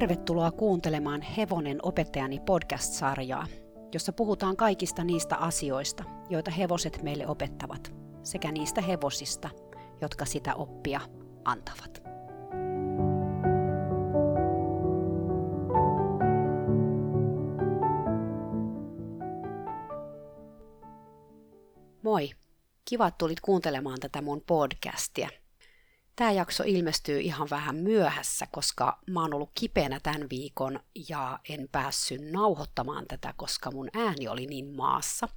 Tervetuloa kuuntelemaan Hevonen opettajani podcast-sarjaa, jossa puhutaan kaikista niistä asioista, joita hevoset meille opettavat, sekä niistä hevosista, jotka sitä oppia antavat. Moi! Kiva, että tulit kuuntelemaan tätä mun podcastia – Tämä jakso ilmestyy ihan vähän myöhässä, koska mä oon ollut kipeänä tämän viikon ja en päässyt nauhoittamaan tätä, koska mun ääni oli niin maassa.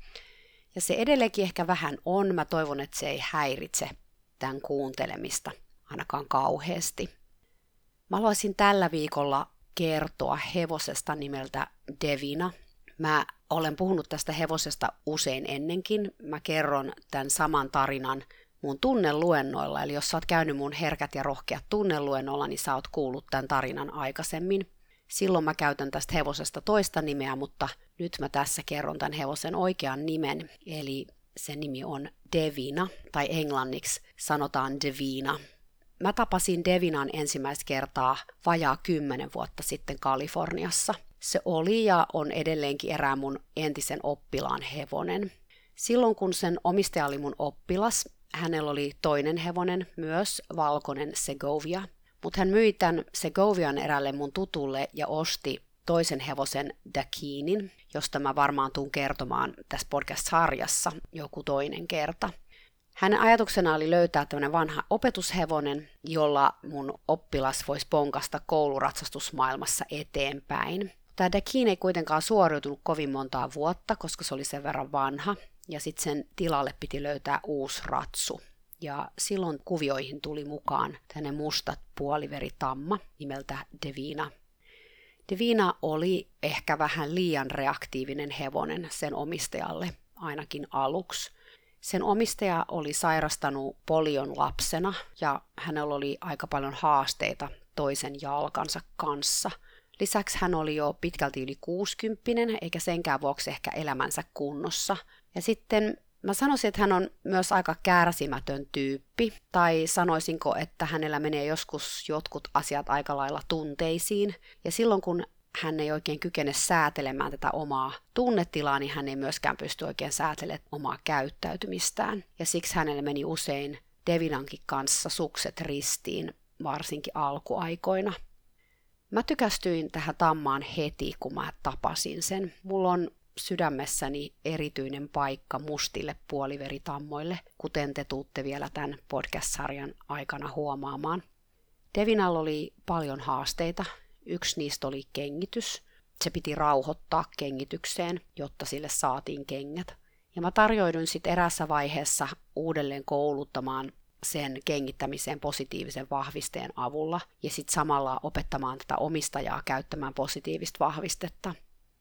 Ja se edelleenkin ehkä vähän on. Mä toivon, että se ei häiritse tämän kuuntelemista ainakaan kauheasti. Mä haluaisin tällä viikolla kertoa hevosesta nimeltä Devina. Mä olen puhunut tästä hevosesta usein ennenkin. Mä kerron tämän saman tarinan mun tunneluennoilla. Eli jos sä oot käynyt mun herkät ja rohkeat tunneluennolla, niin sä oot kuullut tämän tarinan aikaisemmin. Silloin mä käytän tästä hevosesta toista nimeä, mutta nyt mä tässä kerron tämän hevosen oikean nimen. Eli sen nimi on Devina, tai englanniksi sanotaan Devina. Mä tapasin Devinan ensimmäistä kertaa vajaa kymmenen vuotta sitten Kaliforniassa. Se oli ja on edelleenkin erää mun entisen oppilaan hevonen. Silloin kun sen omistaja oli mun oppilas, hänellä oli toinen hevonen, myös valkoinen Segovia, mutta hän myi tämän Segovian erälle mun tutulle ja osti toisen hevosen Dakinin, josta mä varmaan tuun kertomaan tässä podcast-sarjassa joku toinen kerta. Hänen ajatuksena oli löytää tämmöinen vanha opetushevonen, jolla mun oppilas voisi ponkasta kouluratsastusmaailmassa eteenpäin. Tämä Dakin ei kuitenkaan suoriutunut kovin montaa vuotta, koska se oli sen verran vanha, ja sitten sen tilalle piti löytää uusi ratsu. Ja silloin kuvioihin tuli mukaan tänne mustat puoliveritamma nimeltä Devina. Devina oli ehkä vähän liian reaktiivinen hevonen sen omistajalle, ainakin aluksi. Sen omistaja oli sairastanut polion lapsena ja hänellä oli aika paljon haasteita toisen jalkansa kanssa. Lisäksi hän oli jo pitkälti yli 60 eikä senkään vuoksi ehkä elämänsä kunnossa, ja sitten mä sanoisin, että hän on myös aika kärsimätön tyyppi, tai sanoisinko, että hänellä menee joskus jotkut asiat aika lailla tunteisiin, ja silloin kun hän ei oikein kykene säätelemään tätä omaa tunnetilaa, niin hän ei myöskään pysty oikein säätelemään omaa käyttäytymistään. Ja siksi hänelle meni usein Devinankin kanssa sukset ristiin, varsinkin alkuaikoina. Mä tykästyin tähän tammaan heti, kun mä tapasin sen. Mulla on sydämessäni erityinen paikka mustille puoliveritammoille, kuten te tuutte vielä tämän podcast-sarjan aikana huomaamaan. Devinalla oli paljon haasteita. Yksi niistä oli kengitys. Se piti rauhoittaa kengitykseen, jotta sille saatiin kengät. Ja mä tarjoidun sitten erässä vaiheessa uudelleen kouluttamaan sen kengittämiseen positiivisen vahvisteen avulla ja sitten samalla opettamaan tätä omistajaa käyttämään positiivista vahvistetta.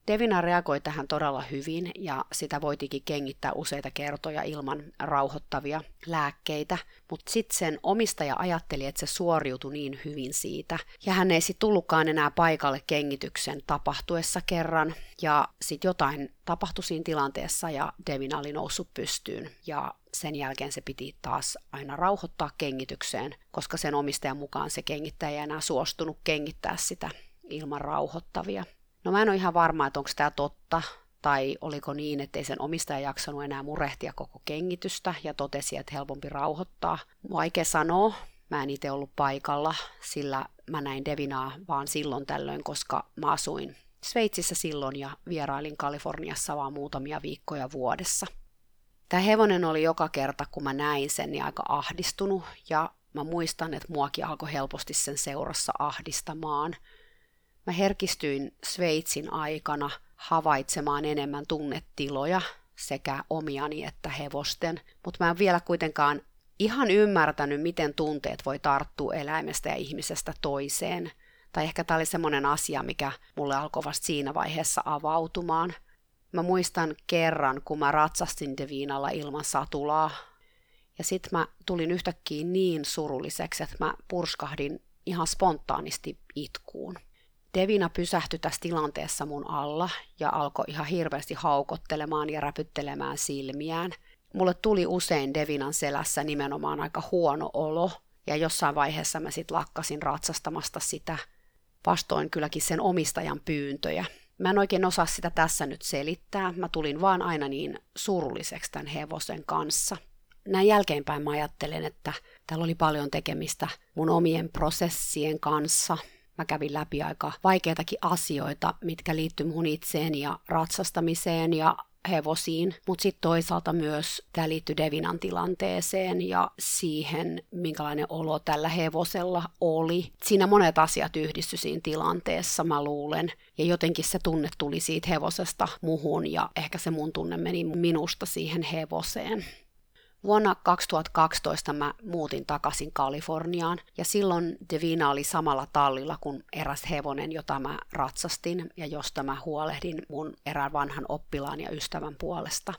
Devina reagoi tähän todella hyvin ja sitä voitikin kengittää useita kertoja ilman rauhoittavia lääkkeitä, mutta sitten sen omistaja ajatteli, että se suoriutui niin hyvin siitä ja hän ei sitten tullutkaan enää paikalle kengityksen tapahtuessa kerran ja sitten jotain tapahtui siinä tilanteessa ja Devina oli noussut pystyyn ja sen jälkeen se piti taas aina rauhoittaa kengitykseen, koska sen omistajan mukaan se kengittäjä ei enää suostunut kengittää sitä ilman rauhoittavia. No mä en ole ihan varma, että onko tämä totta, tai oliko niin, että ei sen omistaja jaksanut enää murehtia koko kengitystä ja totesi, että helpompi rauhoittaa. Vaikea sanoa, mä en itse ollut paikalla, sillä mä näin Devinaa vaan silloin tällöin, koska mä asuin Sveitsissä silloin ja vierailin Kaliforniassa vaan muutamia viikkoja vuodessa. Tämä hevonen oli joka kerta, kun mä näin sen, niin aika ahdistunut ja mä muistan, että muakin alkoi helposti sen seurassa ahdistamaan – Mä herkistyin Sveitsin aikana havaitsemaan enemmän tunnetiloja sekä omiani että hevosten, mutta mä en vielä kuitenkaan ihan ymmärtänyt, miten tunteet voi tarttua eläimestä ja ihmisestä toiseen. Tai ehkä tämä oli semmoinen asia, mikä mulle alkoi vasta siinä vaiheessa avautumaan. Mä muistan kerran, kun mä ratsastin Deviinalla ilman satulaa. Ja sit mä tulin yhtäkkiä niin surulliseksi, että mä purskahdin ihan spontaanisti itkuun. Devina pysähtyi tässä tilanteessa mun alla ja alkoi ihan hirveästi haukottelemaan ja räpyttelemään silmiään. Mulle tuli usein Devinan selässä nimenomaan aika huono olo, ja jossain vaiheessa mä sitten lakkasin ratsastamasta sitä. vastoin kylläkin sen omistajan pyyntöjä. Mä en oikein osaa sitä tässä nyt selittää, mä tulin vaan aina niin surulliseksi tämän hevosen kanssa. Näin jälkeenpäin mä ajattelen, että täällä oli paljon tekemistä mun omien prosessien kanssa. Mä kävin läpi aika vaikeitakin asioita, mitkä liittyy mun itseen ja ratsastamiseen ja hevosiin, mutta sitten toisaalta myös tämä liittyy Devinan tilanteeseen ja siihen, minkälainen olo tällä hevosella oli. Siinä monet asiat yhdistyi siinä tilanteessa, mä luulen, ja jotenkin se tunne tuli siitä hevosesta muhun ja ehkä se mun tunne meni minusta siihen hevoseen. Vuonna 2012 mä muutin takaisin Kaliforniaan ja silloin Devina oli samalla tallilla kuin eräs hevonen, jota mä ratsastin ja josta mä huolehdin mun erään vanhan oppilaan ja ystävän puolesta.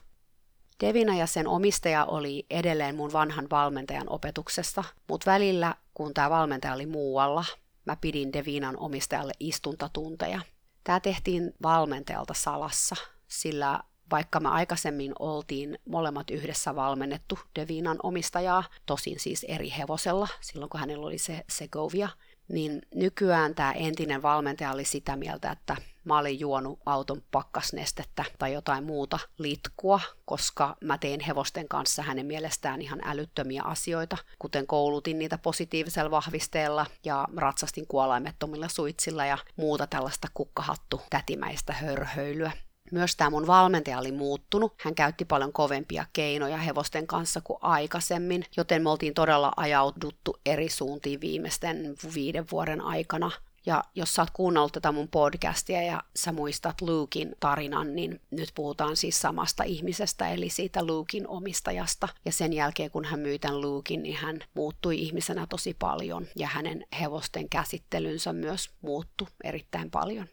Devina ja sen omistaja oli edelleen mun vanhan valmentajan opetuksessa, mutta välillä, kun tämä valmentaja oli muualla, mä pidin Devinan omistajalle istuntatunteja. Tämä tehtiin valmentajalta salassa, sillä vaikka me aikaisemmin oltiin molemmat yhdessä valmennettu Devinan omistajaa, tosin siis eri hevosella, silloin kun hänellä oli se Segovia, niin nykyään tämä entinen valmentaja oli sitä mieltä, että mä olin juonut auton pakkasnestettä tai jotain muuta litkua, koska mä tein hevosten kanssa hänen mielestään ihan älyttömiä asioita, kuten koulutin niitä positiivisella vahvisteella ja ratsastin kuolaimettomilla suitsilla ja muuta tällaista kukkahattu tätimäistä hörhöilyä. Myös tämä mun valmentaja oli muuttunut. Hän käytti paljon kovempia keinoja hevosten kanssa kuin aikaisemmin, joten me oltiin todella ajauduttu eri suuntiin viimeisten viiden vuoden aikana. Ja jos sä oot kuunnellut tätä mun podcastia ja sä muistat Lukein tarinan, niin nyt puhutaan siis samasta ihmisestä, eli siitä Lukein omistajasta. Ja sen jälkeen, kun hän myi tämän Lukein, niin hän muuttui ihmisenä tosi paljon ja hänen hevosten käsittelynsä myös muuttui erittäin paljon.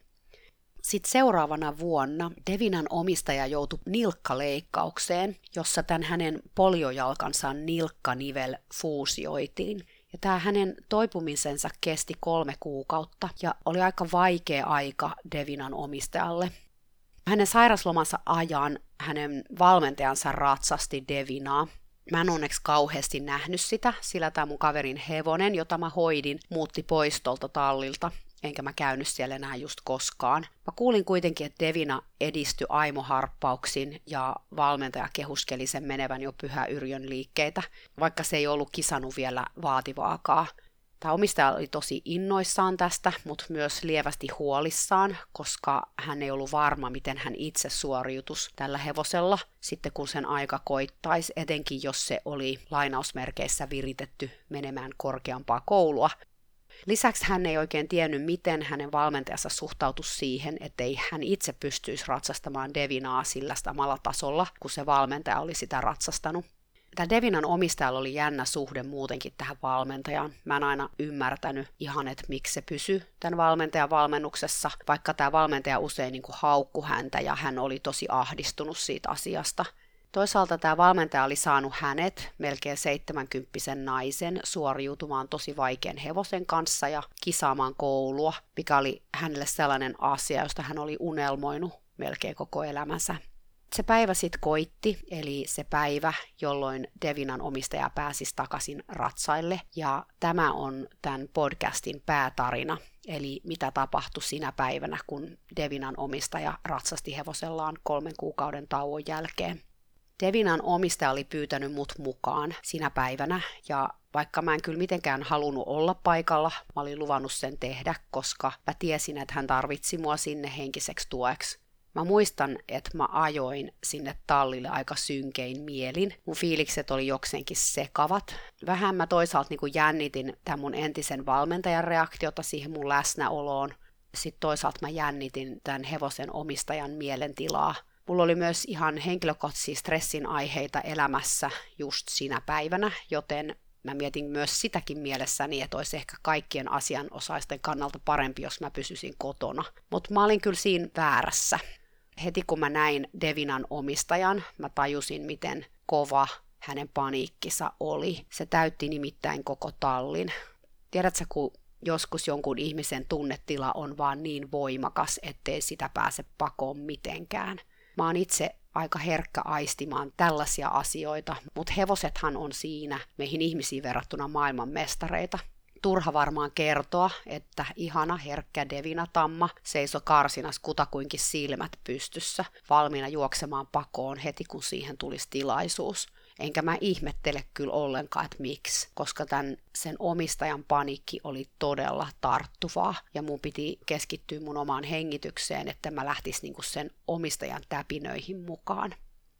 Sitten seuraavana vuonna Devinan omistaja joutui nilkkaleikkaukseen, jossa tämän hänen poliojalkansa nilkkanivel fuusioitiin. Ja tämä hänen toipumisensa kesti kolme kuukautta ja oli aika vaikea aika Devinan omistajalle. Hänen sairaslomansa ajan hänen valmentajansa ratsasti Devinaa. Mä en onneksi kauheasti nähnyt sitä, sillä tämä mun kaverin hevonen, jota mä hoidin, muutti pois tuolta tallilta enkä mä käynyt siellä enää just koskaan. Mä kuulin kuitenkin, että Devina edistyi aimoharppauksin ja valmentaja kehuskeli sen menevän jo pyhä Yrjön liikkeitä, vaikka se ei ollut kisannut vielä vaativaakaan. Tämä omistaja oli tosi innoissaan tästä, mutta myös lievästi huolissaan, koska hän ei ollut varma, miten hän itse suoriutus tällä hevosella, sitten kun sen aika koittaisi, etenkin jos se oli lainausmerkeissä viritetty menemään korkeampaa koulua, Lisäksi hän ei oikein tiennyt, miten hänen valmentajansa suhtautui siihen, ettei hän itse pystyisi ratsastamaan Devinaa sillä samalla tasolla, kun se valmentaja oli sitä ratsastanut. Tämä Devinan omistajalla oli jännä suhde muutenkin tähän valmentajaan. Mä en aina ymmärtänyt ihan, että miksi se pysyi tämän valmentajan valmennuksessa, vaikka tämä valmentaja usein niin haukku häntä ja hän oli tosi ahdistunut siitä asiasta – Toisaalta tämä valmentaja oli saanut hänet, melkein 70 naisen, suoriutumaan tosi vaikean hevosen kanssa ja kisaamaan koulua, mikä oli hänelle sellainen asia, josta hän oli unelmoinut melkein koko elämänsä. Se päivä sitten koitti, eli se päivä, jolloin Devinan omistaja pääsisi takaisin ratsaille, ja tämä on tämän podcastin päätarina, eli mitä tapahtui sinä päivänä, kun Devinan omistaja ratsasti hevosellaan kolmen kuukauden tauon jälkeen. Devinan omistaja oli pyytänyt mut mukaan sinä päivänä ja vaikka mä en kyllä mitenkään halunnut olla paikalla, mä olin luvannut sen tehdä, koska mä tiesin, että hän tarvitsi mua sinne henkiseksi tueksi. Mä muistan, että mä ajoin sinne tallille aika synkein mielin. Mun fiilikset oli jokseenkin sekavat. Vähän mä toisaalta niin jännitin tämän mun entisen valmentajan reaktiota siihen mun läsnäoloon. Sitten toisaalta mä jännitin tämän hevosen omistajan mielentilaa – Mulla oli myös ihan henkilökohtaisia stressin aiheita elämässä just siinä päivänä, joten mä mietin myös sitäkin mielessäni, että olisi ehkä kaikkien asianosaisten kannalta parempi, jos mä pysyisin kotona. Mutta mä olin kyllä siinä väärässä. Heti kun mä näin Devinan omistajan, mä tajusin, miten kova hänen paniikkinsa oli. Se täytti nimittäin koko tallin. Tiedätkö, kun joskus jonkun ihmisen tunnetila on vaan niin voimakas, ettei sitä pääse pakoon mitenkään – Mä oon itse aika herkkä aistimaan tällaisia asioita, mutta hevosethan on siinä meihin ihmisiin verrattuna maailman mestareita. turha varmaan kertoa, että ihana herkkä Devina Tamma seisoi karsinas kutakuinkin silmät pystyssä, valmiina juoksemaan pakoon heti kun siihen tulisi tilaisuus. Enkä mä ihmettele kyllä ollenkaan, että miksi, koska tämän, sen omistajan panikki oli todella tarttuvaa ja mun piti keskittyä mun omaan hengitykseen, että mä lähtis niinku sen omistajan täpinöihin mukaan.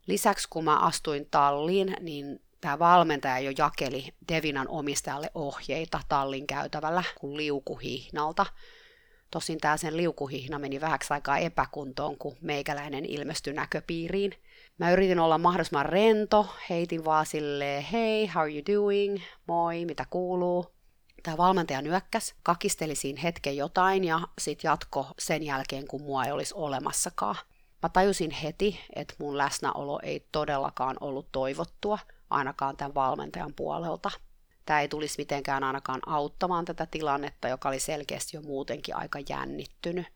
Lisäksi kun mä astuin talliin, niin tämä valmentaja jo jakeli Devinan omistajalle ohjeita tallin käytävällä kuin liukuhihnalta. Tosin tämä sen liukuhihna meni vähäksi aikaa epäkuntoon, kun meikäläinen ilmestyi näköpiiriin. Mä yritin olla mahdollisimman rento, heitin vaan silleen, hei, how are you doing, moi, mitä kuuluu. Tämä valmentaja nyökkäs, kakisteli siinä hetken jotain ja sitten jatko sen jälkeen, kun mua ei olisi olemassakaan. Mä tajusin heti, että mun läsnäolo ei todellakaan ollut toivottua, ainakaan tämän valmentajan puolelta. Tämä ei tulisi mitenkään ainakaan auttamaan tätä tilannetta, joka oli selkeästi jo muutenkin aika jännittynyt.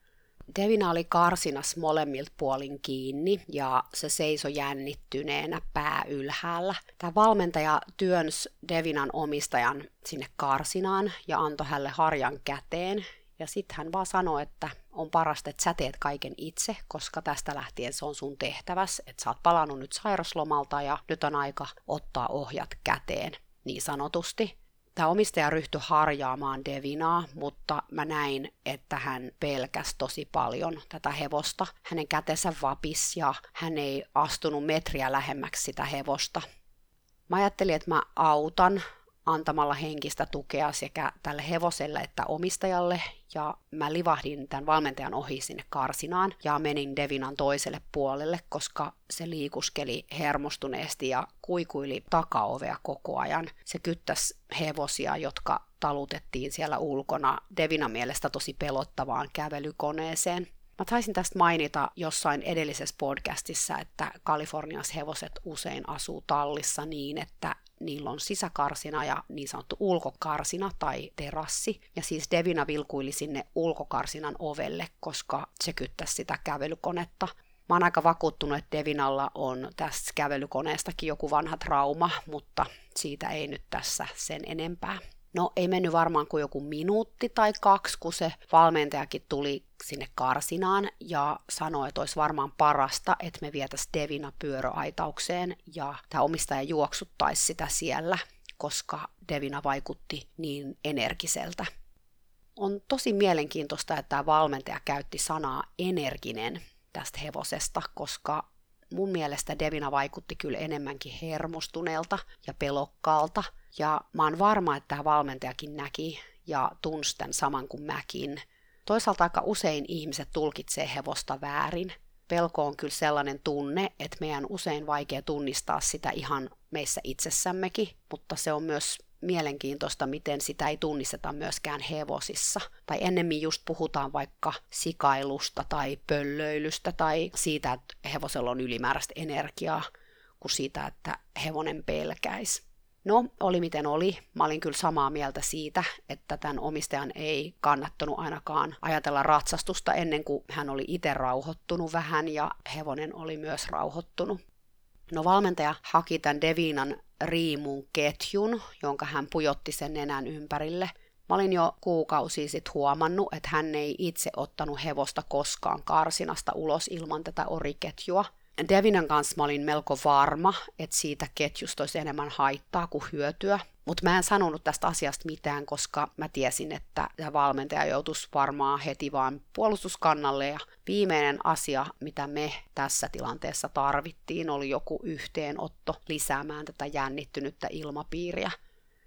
Devina oli karsinas molemmilta puolin kiinni ja se seisoi jännittyneenä pää ylhäällä. Tämä valmentaja työnsi Devinan omistajan sinne karsinaan ja antoi hänelle harjan käteen. Ja sitten hän vaan sanoi, että on parasta, että sä teet kaiken itse, koska tästä lähtien se on sun tehtäväs, että sä oot palannut nyt sairaslomalta ja nyt on aika ottaa ohjat käteen, niin sanotusti. Tämä omistaja ryhtyi harjaamaan Devinaa, mutta mä näin, että hän pelkäsi tosi paljon tätä hevosta. Hänen kätensä vapis ja hän ei astunut metriä lähemmäksi sitä hevosta. Mä ajattelin, että mä autan antamalla henkistä tukea sekä tälle hevoselle että omistajalle, ja mä livahdin tämän valmentajan ohi sinne karsinaan ja menin Devinan toiselle puolelle, koska se liikuskeli hermostuneesti ja kuikuili takaovea koko ajan. Se kyttäsi hevosia, jotka talutettiin siellä ulkona Devinan mielestä tosi pelottavaan kävelykoneeseen. Mä taisin tästä mainita jossain edellisessä podcastissa, että Kaliforniassa hevoset usein asuu tallissa niin, että niillä on sisäkarsina ja niin sanottu ulkokarsina tai terassi. Ja siis Devina vilkuili sinne ulkokarsinan ovelle, koska se kyttäisi sitä kävelykonetta. Mä oon aika vakuuttunut, että Devinalla on tästä kävelykoneestakin joku vanha trauma, mutta siitä ei nyt tässä sen enempää. No ei mennyt varmaan kuin joku minuutti tai kaksi, kun se valmentajakin tuli sinne karsinaan ja sanoi, että olisi varmaan parasta, että me vietäisiin Devina pyöröaitaukseen ja tämä omistaja juoksuttaisi sitä siellä, koska Devina vaikutti niin energiseltä. On tosi mielenkiintoista, että tämä valmentaja käytti sanaa energinen tästä hevosesta, koska mun mielestä Devina vaikutti kyllä enemmänkin hermostuneelta ja pelokkaalta – ja mä oon varma, että tämä valmentajakin näki ja tunsi tämän saman kuin mäkin. Toisaalta aika usein ihmiset tulkitsee hevosta väärin. Pelko on kyllä sellainen tunne, että meidän usein vaikea tunnistaa sitä ihan meissä itsessämmekin, mutta se on myös mielenkiintoista, miten sitä ei tunnisteta myöskään hevosissa. Tai ennemmin just puhutaan vaikka sikailusta tai pöllöilystä tai siitä, että hevosella on ylimääräistä energiaa, kuin siitä, että hevonen pelkäisi. No, oli miten oli. Mä olin kyllä samaa mieltä siitä, että tämän omistajan ei kannattanut ainakaan ajatella ratsastusta ennen kuin hän oli itse rauhoittunut vähän ja hevonen oli myös rauhoittunut. No valmentaja haki tämän Devinan riimun ketjun, jonka hän pujotti sen nenän ympärille. Mä olin jo kuukausi sitten huomannut, että hän ei itse ottanut hevosta koskaan karsinasta ulos ilman tätä oriketjua – Devinan kanssa mä olin melko varma, että siitä ketjusta olisi enemmän haittaa kuin hyötyä. Mutta mä en sanonut tästä asiasta mitään, koska mä tiesin, että valmentaja joutuisi varmaan heti vaan puolustuskannalle. Ja viimeinen asia, mitä me tässä tilanteessa tarvittiin, oli joku yhteenotto lisäämään tätä jännittynyttä ilmapiiriä.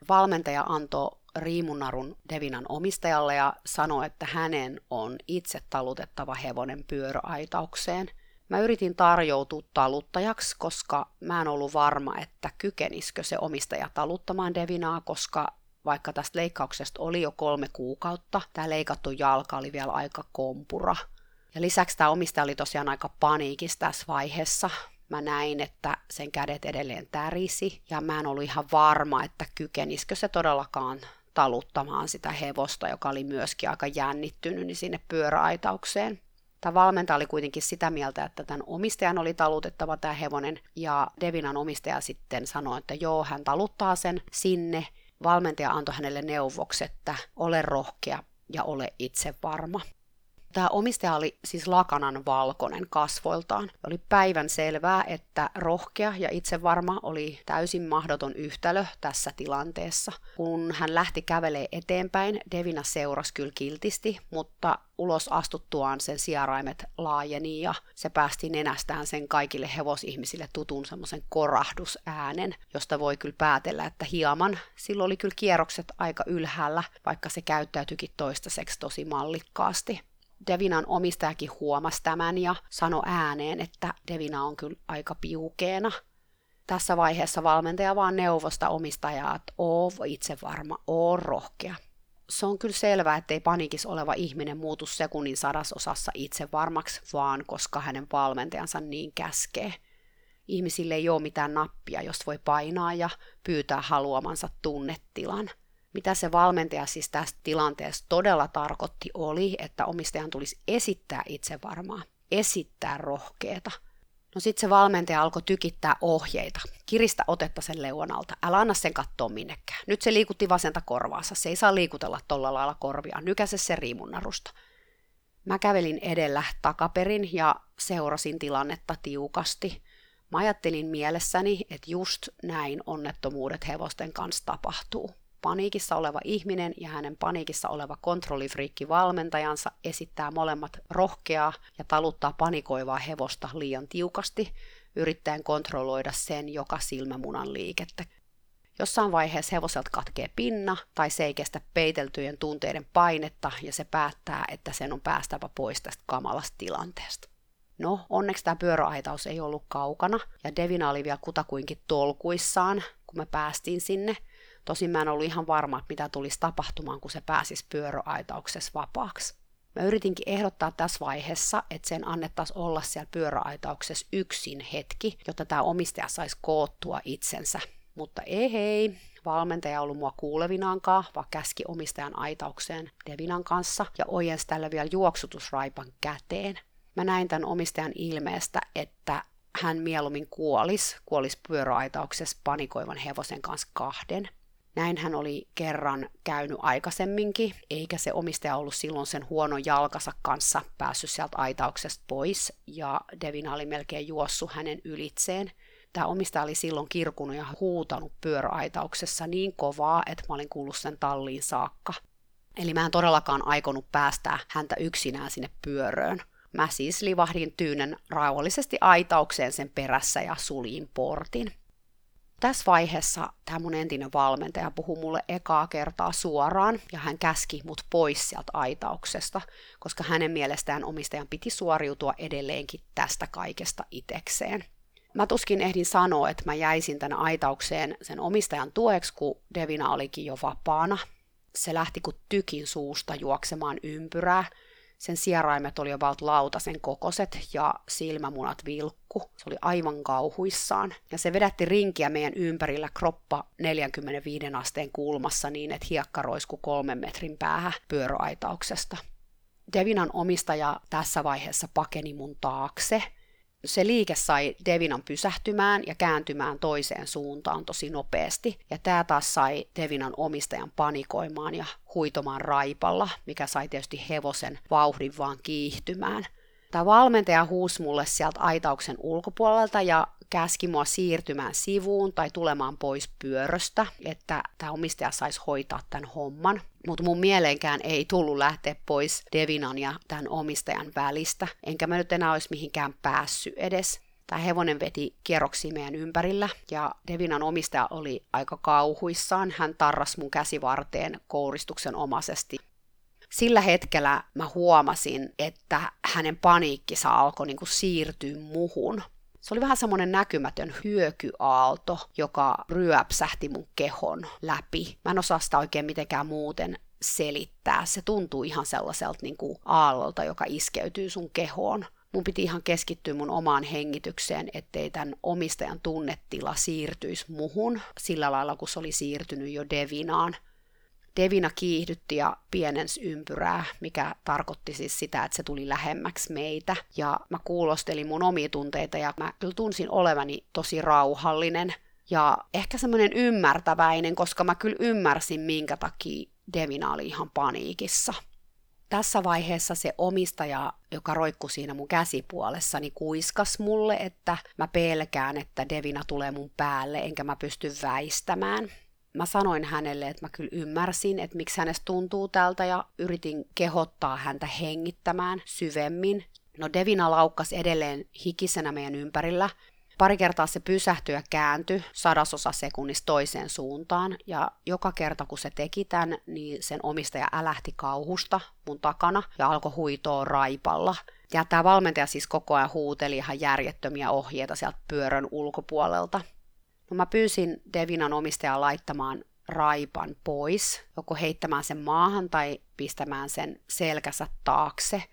Valmentaja antoi riimunarun Devinan omistajalle ja sanoi, että hänen on itse talutettava hevonen pyöräaitaukseen – Mä yritin tarjoutua taluttajaksi, koska mä en ollut varma, että kykenisikö se omistaja taluttamaan Devinaa, koska vaikka tästä leikkauksesta oli jo kolme kuukautta, tämä leikattu jalka oli vielä aika kompura. Ja lisäksi tämä omistaja oli tosiaan aika paniikissa tässä vaiheessa. Mä näin, että sen kädet edelleen tärisi ja mä en ollut ihan varma, että kykenisikö se todellakaan taluttamaan sitä hevosta, joka oli myöskin aika jännittynyt niin sinne pyöräaitaukseen. Tämä valmentaja oli kuitenkin sitä mieltä, että tämän omistajan oli talutettava tämä hevonen, ja Devinan omistaja sitten sanoi, että joo, hän taluttaa sen sinne, valmentaja antoi hänelle neuvoksi, että ole rohkea ja ole itse varma. Tämä omistaja oli siis lakanan valkoinen kasvoiltaan. Oli päivän selvää, että rohkea ja itsevarma oli täysin mahdoton yhtälö tässä tilanteessa. Kun hän lähti kävelee eteenpäin, Devina seurasi kyllä kiltisti, mutta ulos astuttuaan sen sieraimet laajeni ja se päästi nenästään sen kaikille hevosihmisille tutun semmoisen korahdusäänen, josta voi kyllä päätellä, että hieman silloin oli kyllä kierrokset aika ylhäällä, vaikka se käyttäytyikin toistaiseksi tosi mallikkaasti. Devinan omistajakin huomasi tämän ja sanoi ääneen, että Devina on kyllä aika piukeena. Tässä vaiheessa valmentaja vaan neuvosta omistajaa, että oo itse varma, oo rohkea. Se on kyllä selvää, ettei panikis oleva ihminen muutu sekunnin sadasosassa itse varmaksi, vaan koska hänen valmentajansa niin käskee. Ihmisille ei ole mitään nappia, josta voi painaa ja pyytää haluamansa tunnetilan – mitä se valmentaja siis tästä tilanteesta todella tarkoitti oli, että omistajan tulisi esittää itse varmaa, esittää rohkeeta. No sitten se valmentaja alkoi tykittää ohjeita. Kiristä otetta sen leuan alta. Älä anna sen katsoa minnekään. Nyt se liikutti vasenta korvaansa. Se ei saa liikutella tolla lailla korvia. Nykäse se riimunnarusta. Mä kävelin edellä takaperin ja seurasin tilannetta tiukasti. Mä ajattelin mielessäni, että just näin onnettomuudet hevosten kanssa tapahtuu paniikissa oleva ihminen ja hänen paniikissa oleva kontrollifriikki valmentajansa esittää molemmat rohkeaa ja taluttaa panikoivaa hevosta liian tiukasti, yrittäen kontrolloida sen joka silmämunan liikettä. Jossain vaiheessa hevoselta katkee pinna tai se ei kestä peiteltyjen tunteiden painetta ja se päättää, että sen on päästävä pois tästä kamalasta tilanteesta. No, onneksi tämä pyöräaitaus ei ollut kaukana ja Devina oli vielä kutakuinkin tolkuissaan, kun me päästiin sinne – Tosin mä en ollut ihan varma, mitä tulisi tapahtumaan, kun se pääsisi pyöräaitauksessa vapaaksi. Mä yritinkin ehdottaa tässä vaiheessa, että sen annettaisiin olla siellä pyöräaitauksessa yksin hetki, jotta tämä omistaja saisi koottua itsensä. Mutta ei hei, valmentaja ollut mua kuulevinaankaan, vaan käski omistajan aitaukseen Devinan kanssa ja ojensi tälle vielä juoksutusraipan käteen. Mä näin tämän omistajan ilmeestä, että hän mieluummin kuolis, kuolis pyöräaitauksessa panikoivan hevosen kanssa kahden. Näin hän oli kerran käynyt aikaisemminkin, eikä se omistaja ollut silloin sen huonon jalkansa kanssa päässyt sieltä aitauksesta pois, ja Devina oli melkein juossut hänen ylitseen. Tämä omistaja oli silloin kirkunut ja huutanut pyöräaitauksessa niin kovaa, että mä olin kuullut sen talliin saakka. Eli mä en todellakaan aikonut päästää häntä yksinään sinne pyöröön. Mä siis livahdin tyynen rauhallisesti aitaukseen sen perässä ja suljin portin. Tässä vaiheessa tämä mun entinen valmentaja puhui mulle ekaa kertaa suoraan ja hän käski mut pois sieltä aitauksesta, koska hänen mielestään omistajan piti suoriutua edelleenkin tästä kaikesta itekseen. Mä tuskin ehdin sanoa, että mä jäisin tänne aitaukseen sen omistajan tueksi, kun Devina olikin jo vapaana. Se lähti kuin tykin suusta juoksemaan ympyrää, sen sieraimet oli about lautasen kokoset ja silmämunat vilkku. Se oli aivan kauhuissaan. Ja se vedätti rinkiä meidän ympärillä kroppa 45 asteen kulmassa niin, että hiekka roisku kolmen metrin päähän pyöräaitauksesta. Devinan omistaja tässä vaiheessa pakeni mun taakse – se liike sai Devinan pysähtymään ja kääntymään toiseen suuntaan tosi nopeasti. Ja tämä taas sai Devinan omistajan panikoimaan ja huitomaan raipalla, mikä sai tietysti hevosen vauhdin vaan kiihtymään. Tämä valmentaja huusi mulle sieltä aitauksen ulkopuolelta ja käski mua siirtymään sivuun tai tulemaan pois pyöröstä, että tämä omistaja saisi hoitaa tämän homman. Mutta mun mieleenkään ei tullut lähteä pois Devinan ja tämän omistajan välistä, enkä mä nyt enää olisi mihinkään päässyt edes. Tämä hevonen veti kierroksia meidän ympärillä ja Devinan omistaja oli aika kauhuissaan. Hän tarras mun käsivarteen kouristuksen omaisesti sillä hetkellä mä huomasin, että hänen paniikkinsa alkoi niin kuin siirtyä muhun. Se oli vähän semmoinen näkymätön hyökyaalto, joka ryöpsähti mun kehon läpi. Mä en osaa sitä oikein mitenkään muuten selittää. Se tuntuu ihan sellaiselta niin kuin aallolta, joka iskeytyy sun kehoon. Mun piti ihan keskittyä mun omaan hengitykseen, ettei tämän omistajan tunnetila siirtyisi muhun sillä lailla, kun se oli siirtynyt jo Devinaan. Devina kiihdytti ja pienens ympyrää, mikä tarkoitti siis sitä, että se tuli lähemmäksi meitä. Ja mä kuulostelin mun omia tunteita ja mä kyllä tunsin olevani tosi rauhallinen. ja ehkä semmoinen ymmärtäväinen, koska mä kyllä ymmärsin, minkä takia Devina oli ihan paniikissa. Tässä vaiheessa se omistaja, joka roikkui siinä mun käsipuolessa, niin kuiskas mulle, että mä pelkään, että Devina tulee mun päälle, enkä mä pysty väistämään mä sanoin hänelle, että mä kyllä ymmärsin, että miksi hänestä tuntuu tältä ja yritin kehottaa häntä hengittämään syvemmin. No Devina laukkasi edelleen hikisenä meidän ympärillä. Pari kertaa se pysähtyi ja kääntyi sadasosa sekunnista toiseen suuntaan, ja joka kerta kun se teki tämän, niin sen omistaja älähti kauhusta mun takana ja alkoi huitoa raipalla. Ja tämä valmentaja siis koko ajan huuteli ihan järjettömiä ohjeita sieltä pyörön ulkopuolelta. No mä pyysin Devinan omistajaa laittamaan raipan pois, joko heittämään sen maahan tai pistämään sen selkänsä taakse.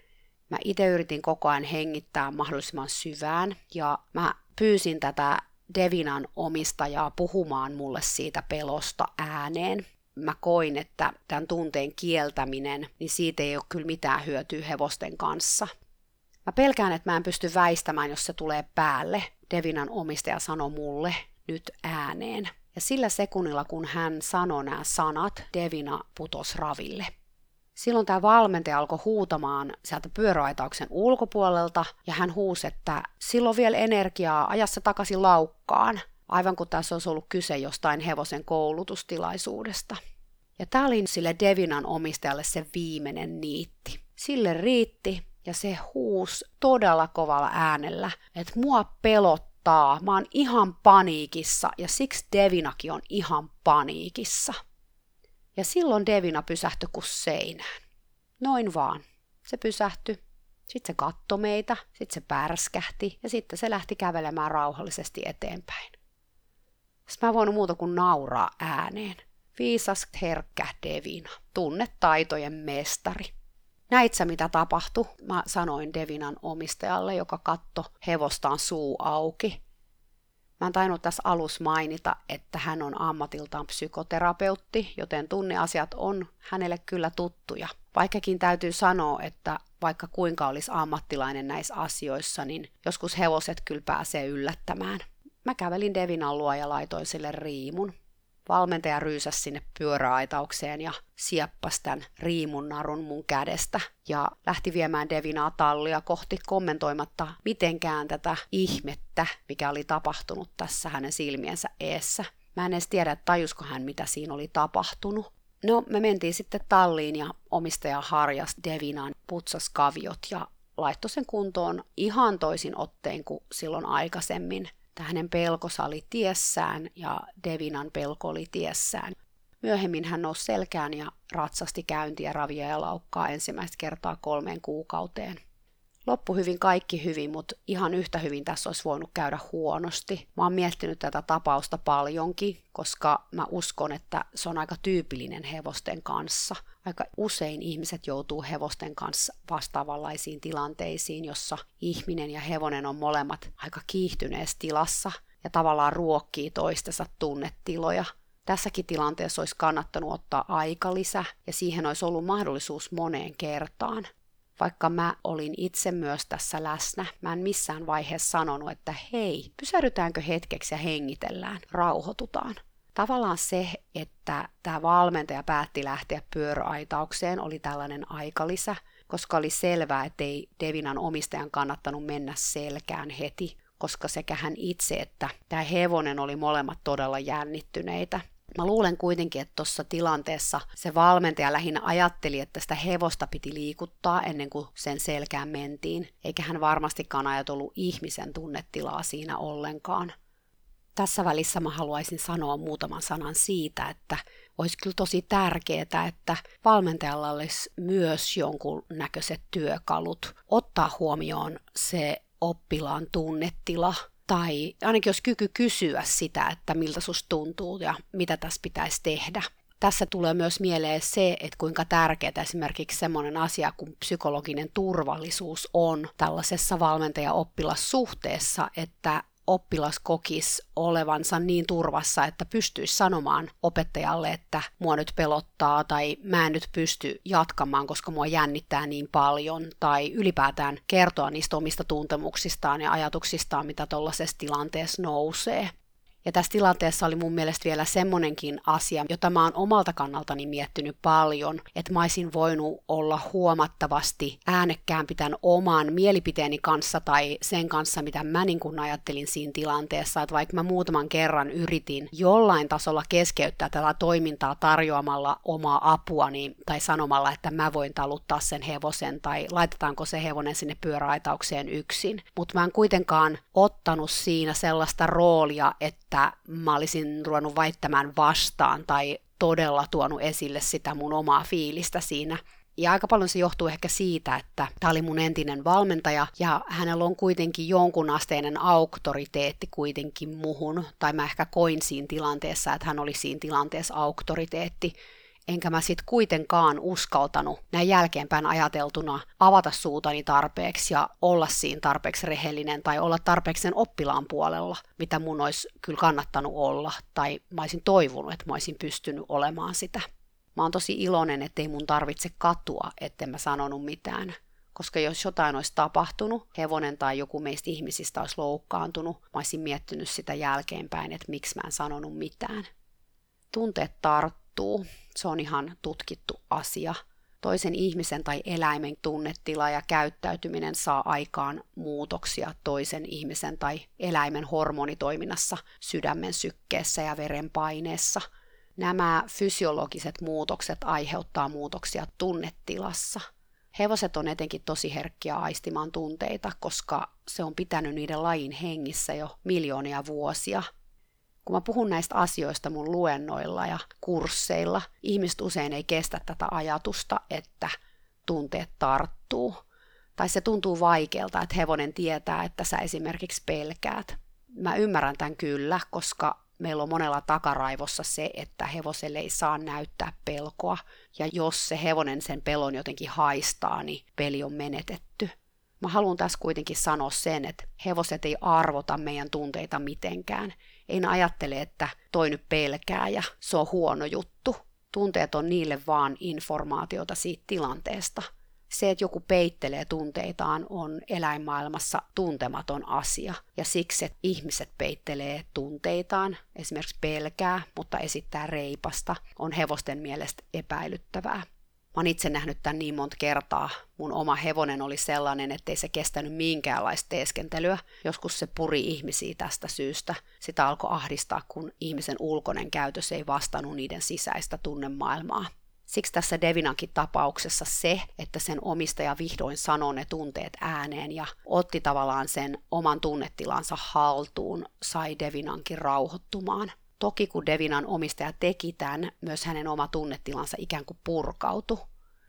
Mä itse yritin koko ajan hengittää mahdollisimman syvään ja mä pyysin tätä Devinan omistajaa puhumaan mulle siitä pelosta ääneen. Mä koin, että tämän tunteen kieltäminen, niin siitä ei ole kyllä mitään hyötyä hevosten kanssa. Mä pelkään, että mä en pysty väistämään, jos se tulee päälle. Devinan omistaja sanoi mulle, nyt ääneen. Ja sillä sekunnilla, kun hän sanoi nämä sanat, Devina putos raville. Silloin tämä valmentaja alkoi huutamaan sieltä pyöräaitauksen ulkopuolelta ja hän huusi, että silloin vielä energiaa, ajassa takaisin laukkaan, aivan kuin tässä olisi ollut kyse jostain hevosen koulutustilaisuudesta. Ja tämä oli sille Devinan omistajalle se viimeinen niitti. Sille riitti ja se huus todella kovalla äänellä, että mua pelottaa kohtaa. Mä oon ihan paniikissa ja siksi Devinakin on ihan paniikissa. Ja silloin Devina pysähtyi kuin seinään. Noin vaan. Se pysähtyi. Sitten se katsoi meitä, sitten se pärskähti ja sitten se lähti kävelemään rauhallisesti eteenpäin. Sitten mä voinut muuta kuin nauraa ääneen. Viisas herkkä Devina, tunnetaitojen mestari. Näit sä mitä tapahtui? Mä sanoin Devinan omistajalle, joka katto hevostaan suu auki. Mä en tainnut tässä alus mainita, että hän on ammatiltaan psykoterapeutti, joten tunneasiat on hänelle kyllä tuttuja. Vaikkakin täytyy sanoa, että vaikka kuinka olisi ammattilainen näissä asioissa, niin joskus hevoset kyllä pääsee yllättämään. Mä kävelin Devinan luo ja laitoin sille riimun. Valmentaja ryysäsi sinne pyöräaitaukseen ja sieppasi tämän riimun narun mun kädestä ja lähti viemään Devinaa tallia kohti kommentoimatta mitenkään tätä ihmettä, mikä oli tapahtunut tässä hänen silmiensä eessä. Mä en edes tiedä, että tajusko hän, mitä siinä oli tapahtunut. No, me mentiin sitten talliin ja omistaja harjas Devinan putsas kaviot ja laittoi sen kuntoon ihan toisin otteen kuin silloin aikaisemmin että hänen pelkonsa oli tiessään ja Devinan pelko oli tiessään. Myöhemmin hän nousi selkään ja ratsasti käyntiä ravia ja laukkaa ensimmäistä kertaa kolmeen kuukauteen. Loppu hyvin kaikki hyvin, mutta ihan yhtä hyvin tässä olisi voinut käydä huonosti. Mä oon miettinyt tätä tapausta paljonkin, koska mä uskon, että se on aika tyypillinen hevosten kanssa. Aika usein ihmiset joutuu hevosten kanssa vastaavanlaisiin tilanteisiin, jossa ihminen ja hevonen on molemmat aika kiihtyneessä tilassa ja tavallaan ruokkii toistensa tunnetiloja. Tässäkin tilanteessa olisi kannattanut ottaa aikalisä ja siihen olisi ollut mahdollisuus moneen kertaan. Vaikka mä olin itse myös tässä läsnä, mä en missään vaiheessa sanonut, että hei, pysähdytäänkö hetkeksi ja hengitellään, rauhoitutaan. Tavallaan se, että tämä valmentaja päätti lähteä pyöräaitaukseen, oli tällainen aikalisä, koska oli selvää, ettei Devinan omistajan kannattanut mennä selkään heti, koska sekä hän itse että tämä hevonen oli molemmat todella jännittyneitä. Mä luulen kuitenkin, että tuossa tilanteessa se valmentaja lähinnä ajatteli, että sitä hevosta piti liikuttaa ennen kuin sen selkään mentiin, eikä hän varmastikaan ajatellut ihmisen tunnetilaa siinä ollenkaan. Tässä välissä mä haluaisin sanoa muutaman sanan siitä, että olisi kyllä tosi tärkeää, että valmentajalla olisi myös jonkun näköiset työkalut ottaa huomioon se oppilaan tunnetila tai ainakin jos kyky kysyä sitä, että miltä susta tuntuu ja mitä tässä pitäisi tehdä. Tässä tulee myös mieleen se, että kuinka tärkeää esimerkiksi semmoinen asia kuin psykologinen turvallisuus on tällaisessa valmentaja-oppilassuhteessa, että oppilas kokisi olevansa niin turvassa, että pystyisi sanomaan opettajalle, että mua nyt pelottaa tai mä en nyt pysty jatkamaan, koska mua jännittää niin paljon, tai ylipäätään kertoa niistä omista tuntemuksistaan ja ajatuksistaan, mitä tuollaisessa tilanteessa nousee. Ja tässä tilanteessa oli mun mielestä vielä semmonenkin asia, jota mä oon omalta kannaltani miettinyt paljon, että mä olisin voinut olla huomattavasti äänekkäämpi tämän oman mielipiteeni kanssa tai sen kanssa, mitä mä niin kun ajattelin siinä tilanteessa, että vaikka mä muutaman kerran yritin jollain tasolla keskeyttää tätä toimintaa tarjoamalla omaa apuani tai sanomalla, että mä voin taluttaa sen hevosen tai laitetaanko se hevonen sinne pyöräaitaukseen yksin, mutta mä en kuitenkaan ottanut siinä sellaista roolia, että mä olisin ruvennut väittämään vastaan tai todella tuonut esille sitä mun omaa fiilistä siinä. Ja aika paljon se johtuu ehkä siitä, että tämä oli mun entinen valmentaja ja hänellä on kuitenkin jonkun asteinen auktoriteetti kuitenkin muhun, tai mä ehkä koin siinä tilanteessa, että hän oli siinä tilanteessa auktoriteetti, enkä mä sit kuitenkaan uskaltanut näin jälkeenpäin ajateltuna avata suutani tarpeeksi ja olla siinä tarpeeksi rehellinen tai olla tarpeeksi sen oppilaan puolella, mitä mun olisi kyllä kannattanut olla tai mä olisin toivonut, että mä olisin pystynyt olemaan sitä. Mä oon tosi iloinen, ettei mun tarvitse katua, etten mä sanonut mitään, koska jos jotain olisi tapahtunut, hevonen tai joku meistä ihmisistä olisi loukkaantunut, mä olisin miettinyt sitä jälkeenpäin, että miksi mä en sanonut mitään. Tunteet tarttuu, se on ihan tutkittu asia. Toisen ihmisen tai eläimen tunnetila ja käyttäytyminen saa aikaan muutoksia toisen ihmisen tai eläimen hormonitoiminnassa, sydämen sykkeessä ja verenpaineessa. Nämä fysiologiset muutokset aiheuttaa muutoksia tunnetilassa. Hevoset on etenkin tosi herkkiä aistimaan tunteita, koska se on pitänyt niiden lajin hengissä jo miljoonia vuosia – kun mä puhun näistä asioista mun luennoilla ja kursseilla, ihmiset usein ei kestä tätä ajatusta, että tunteet tarttuu. Tai se tuntuu vaikealta, että hevonen tietää, että sä esimerkiksi pelkäät. Mä ymmärrän tämän kyllä, koska meillä on monella takaraivossa se, että hevoselle ei saa näyttää pelkoa. Ja jos se hevonen sen pelon jotenkin haistaa, niin peli on menetetty. Mä haluan tässä kuitenkin sanoa sen, että hevoset ei arvota meidän tunteita mitenkään. Ei ne ajattele, että toi nyt pelkää ja se on huono juttu. Tunteet on niille vaan informaatiota siitä tilanteesta. Se, että joku peittelee tunteitaan, on eläinmaailmassa tuntematon asia. Ja siksi, että ihmiset peittelee tunteitaan, esimerkiksi pelkää, mutta esittää reipasta, on hevosten mielestä epäilyttävää. Mä oon itse nähnyt tämän niin monta kertaa. Mun oma hevonen oli sellainen, ettei se kestänyt minkäänlaista teeskentelyä. Joskus se puri ihmisiä tästä syystä. Sitä alkoi ahdistaa, kun ihmisen ulkoinen käytös ei vastannut niiden sisäistä tunnemaailmaa. Siksi tässä Devinankin tapauksessa se, että sen omistaja vihdoin sanoi ne tunteet ääneen ja otti tavallaan sen oman tunnetilansa haltuun, sai Devinankin rauhoittumaan. Toki kun Devinan omistaja teki tämän, myös hänen oma tunnetilansa ikään kuin purkautui.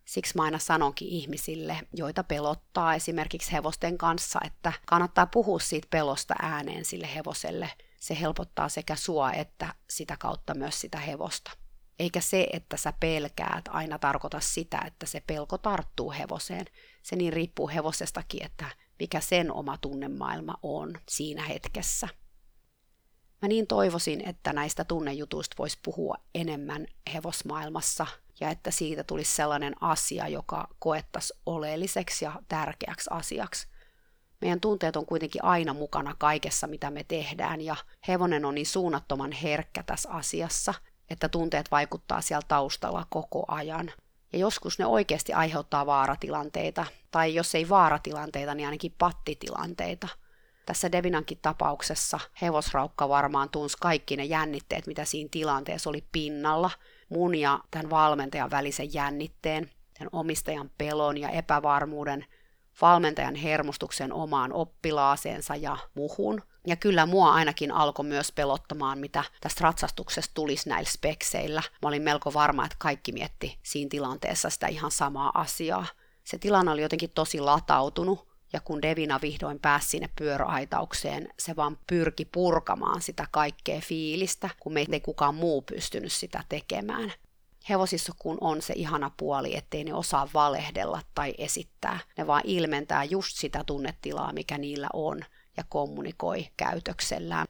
Siksi mä aina sanonkin ihmisille, joita pelottaa esimerkiksi hevosten kanssa, että kannattaa puhua siitä pelosta ääneen sille hevoselle. Se helpottaa sekä sua että sitä kautta myös sitä hevosta. Eikä se, että sä pelkäät, aina tarkoita sitä, että se pelko tarttuu hevoseen. Se niin riippuu hevosestakin, että mikä sen oma tunnemaailma on siinä hetkessä. Mä niin toivoisin, että näistä tunnejutuista voisi puhua enemmän hevosmaailmassa ja että siitä tulisi sellainen asia, joka koettaisiin oleelliseksi ja tärkeäksi asiaksi. Meidän tunteet on kuitenkin aina mukana kaikessa, mitä me tehdään, ja hevonen on niin suunnattoman herkkä tässä asiassa, että tunteet vaikuttaa siellä taustalla koko ajan. Ja joskus ne oikeasti aiheuttaa vaaratilanteita, tai jos ei vaaratilanteita, niin ainakin pattitilanteita – tässä Devinankin tapauksessa hevosraukka varmaan tunsi kaikki ne jännitteet, mitä siinä tilanteessa oli pinnalla. Mun ja tämän valmentajan välisen jännitteen, tämän omistajan pelon ja epävarmuuden, valmentajan hermostuksen omaan oppilaaseensa ja muhun. Ja kyllä mua ainakin alkoi myös pelottamaan, mitä tästä ratsastuksesta tulisi näillä spekseillä. Mä olin melko varma, että kaikki mietti siinä tilanteessa sitä ihan samaa asiaa. Se tilanne oli jotenkin tosi latautunut, ja kun Devina vihdoin pääsi sinne pyöräaitaukseen, se vaan pyrki purkamaan sitä kaikkea fiilistä, kun meitä ei kukaan muu pystynyt sitä tekemään. Hevosissa kun on se ihana puoli, ettei ne osaa valehdella tai esittää. Ne vaan ilmentää just sitä tunnetilaa, mikä niillä on ja kommunikoi käytöksellään.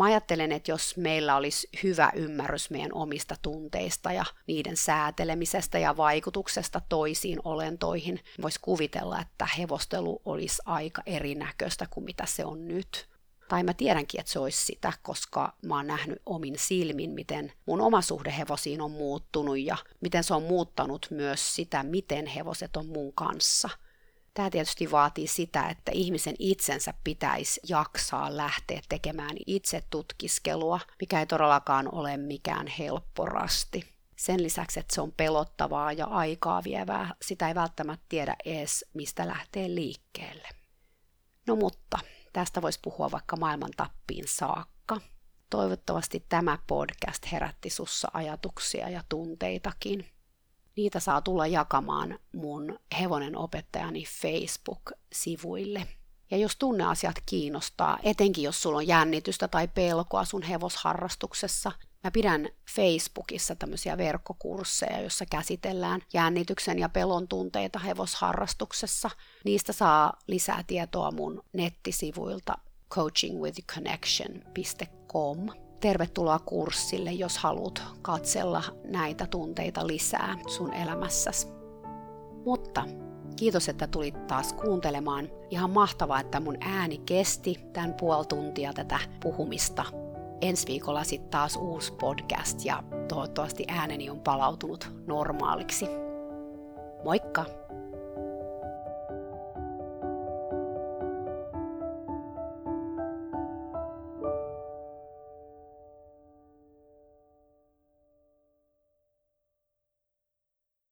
Mä ajattelen, että jos meillä olisi hyvä ymmärrys meidän omista tunteista ja niiden säätelemisestä ja vaikutuksesta toisiin olentoihin, voisi kuvitella, että hevostelu olisi aika erinäköistä kuin mitä se on nyt. Tai mä tiedänkin, että se olisi sitä, koska mä oon nähnyt omin silmin, miten mun oma suhde hevosiin on muuttunut ja miten se on muuttanut myös sitä, miten hevoset on mun kanssa. Tämä tietysti vaatii sitä, että ihmisen itsensä pitäisi jaksaa lähteä tekemään itse tutkiskelua, mikä ei todellakaan ole mikään helpporasti. Sen lisäksi, että se on pelottavaa ja aikaa vievää, sitä ei välttämättä tiedä edes, mistä lähtee liikkeelle. No mutta, tästä voisi puhua vaikka maailman tappiin saakka. Toivottavasti tämä podcast herätti sussa ajatuksia ja tunteitakin. Niitä saa tulla jakamaan mun hevonen opettajani Facebook-sivuille. Ja jos tunneasiat kiinnostaa, etenkin jos sulla on jännitystä tai pelkoa sun hevosharrastuksessa, Mä pidän Facebookissa tämmöisiä verkkokursseja, joissa käsitellään jännityksen ja pelon tunteita hevosharrastuksessa. Niistä saa lisää tietoa mun nettisivuilta coachingwithconnection.com. Tervetuloa kurssille, jos haluat katsella näitä tunteita lisää sun elämässäsi. Mutta kiitos, että tulit taas kuuntelemaan. Ihan mahtavaa, että mun ääni kesti tämän puoli tuntia tätä puhumista ensi viikolla sitten taas uusi podcast ja toivottavasti ääneni on palautunut normaaliksi. Moikka!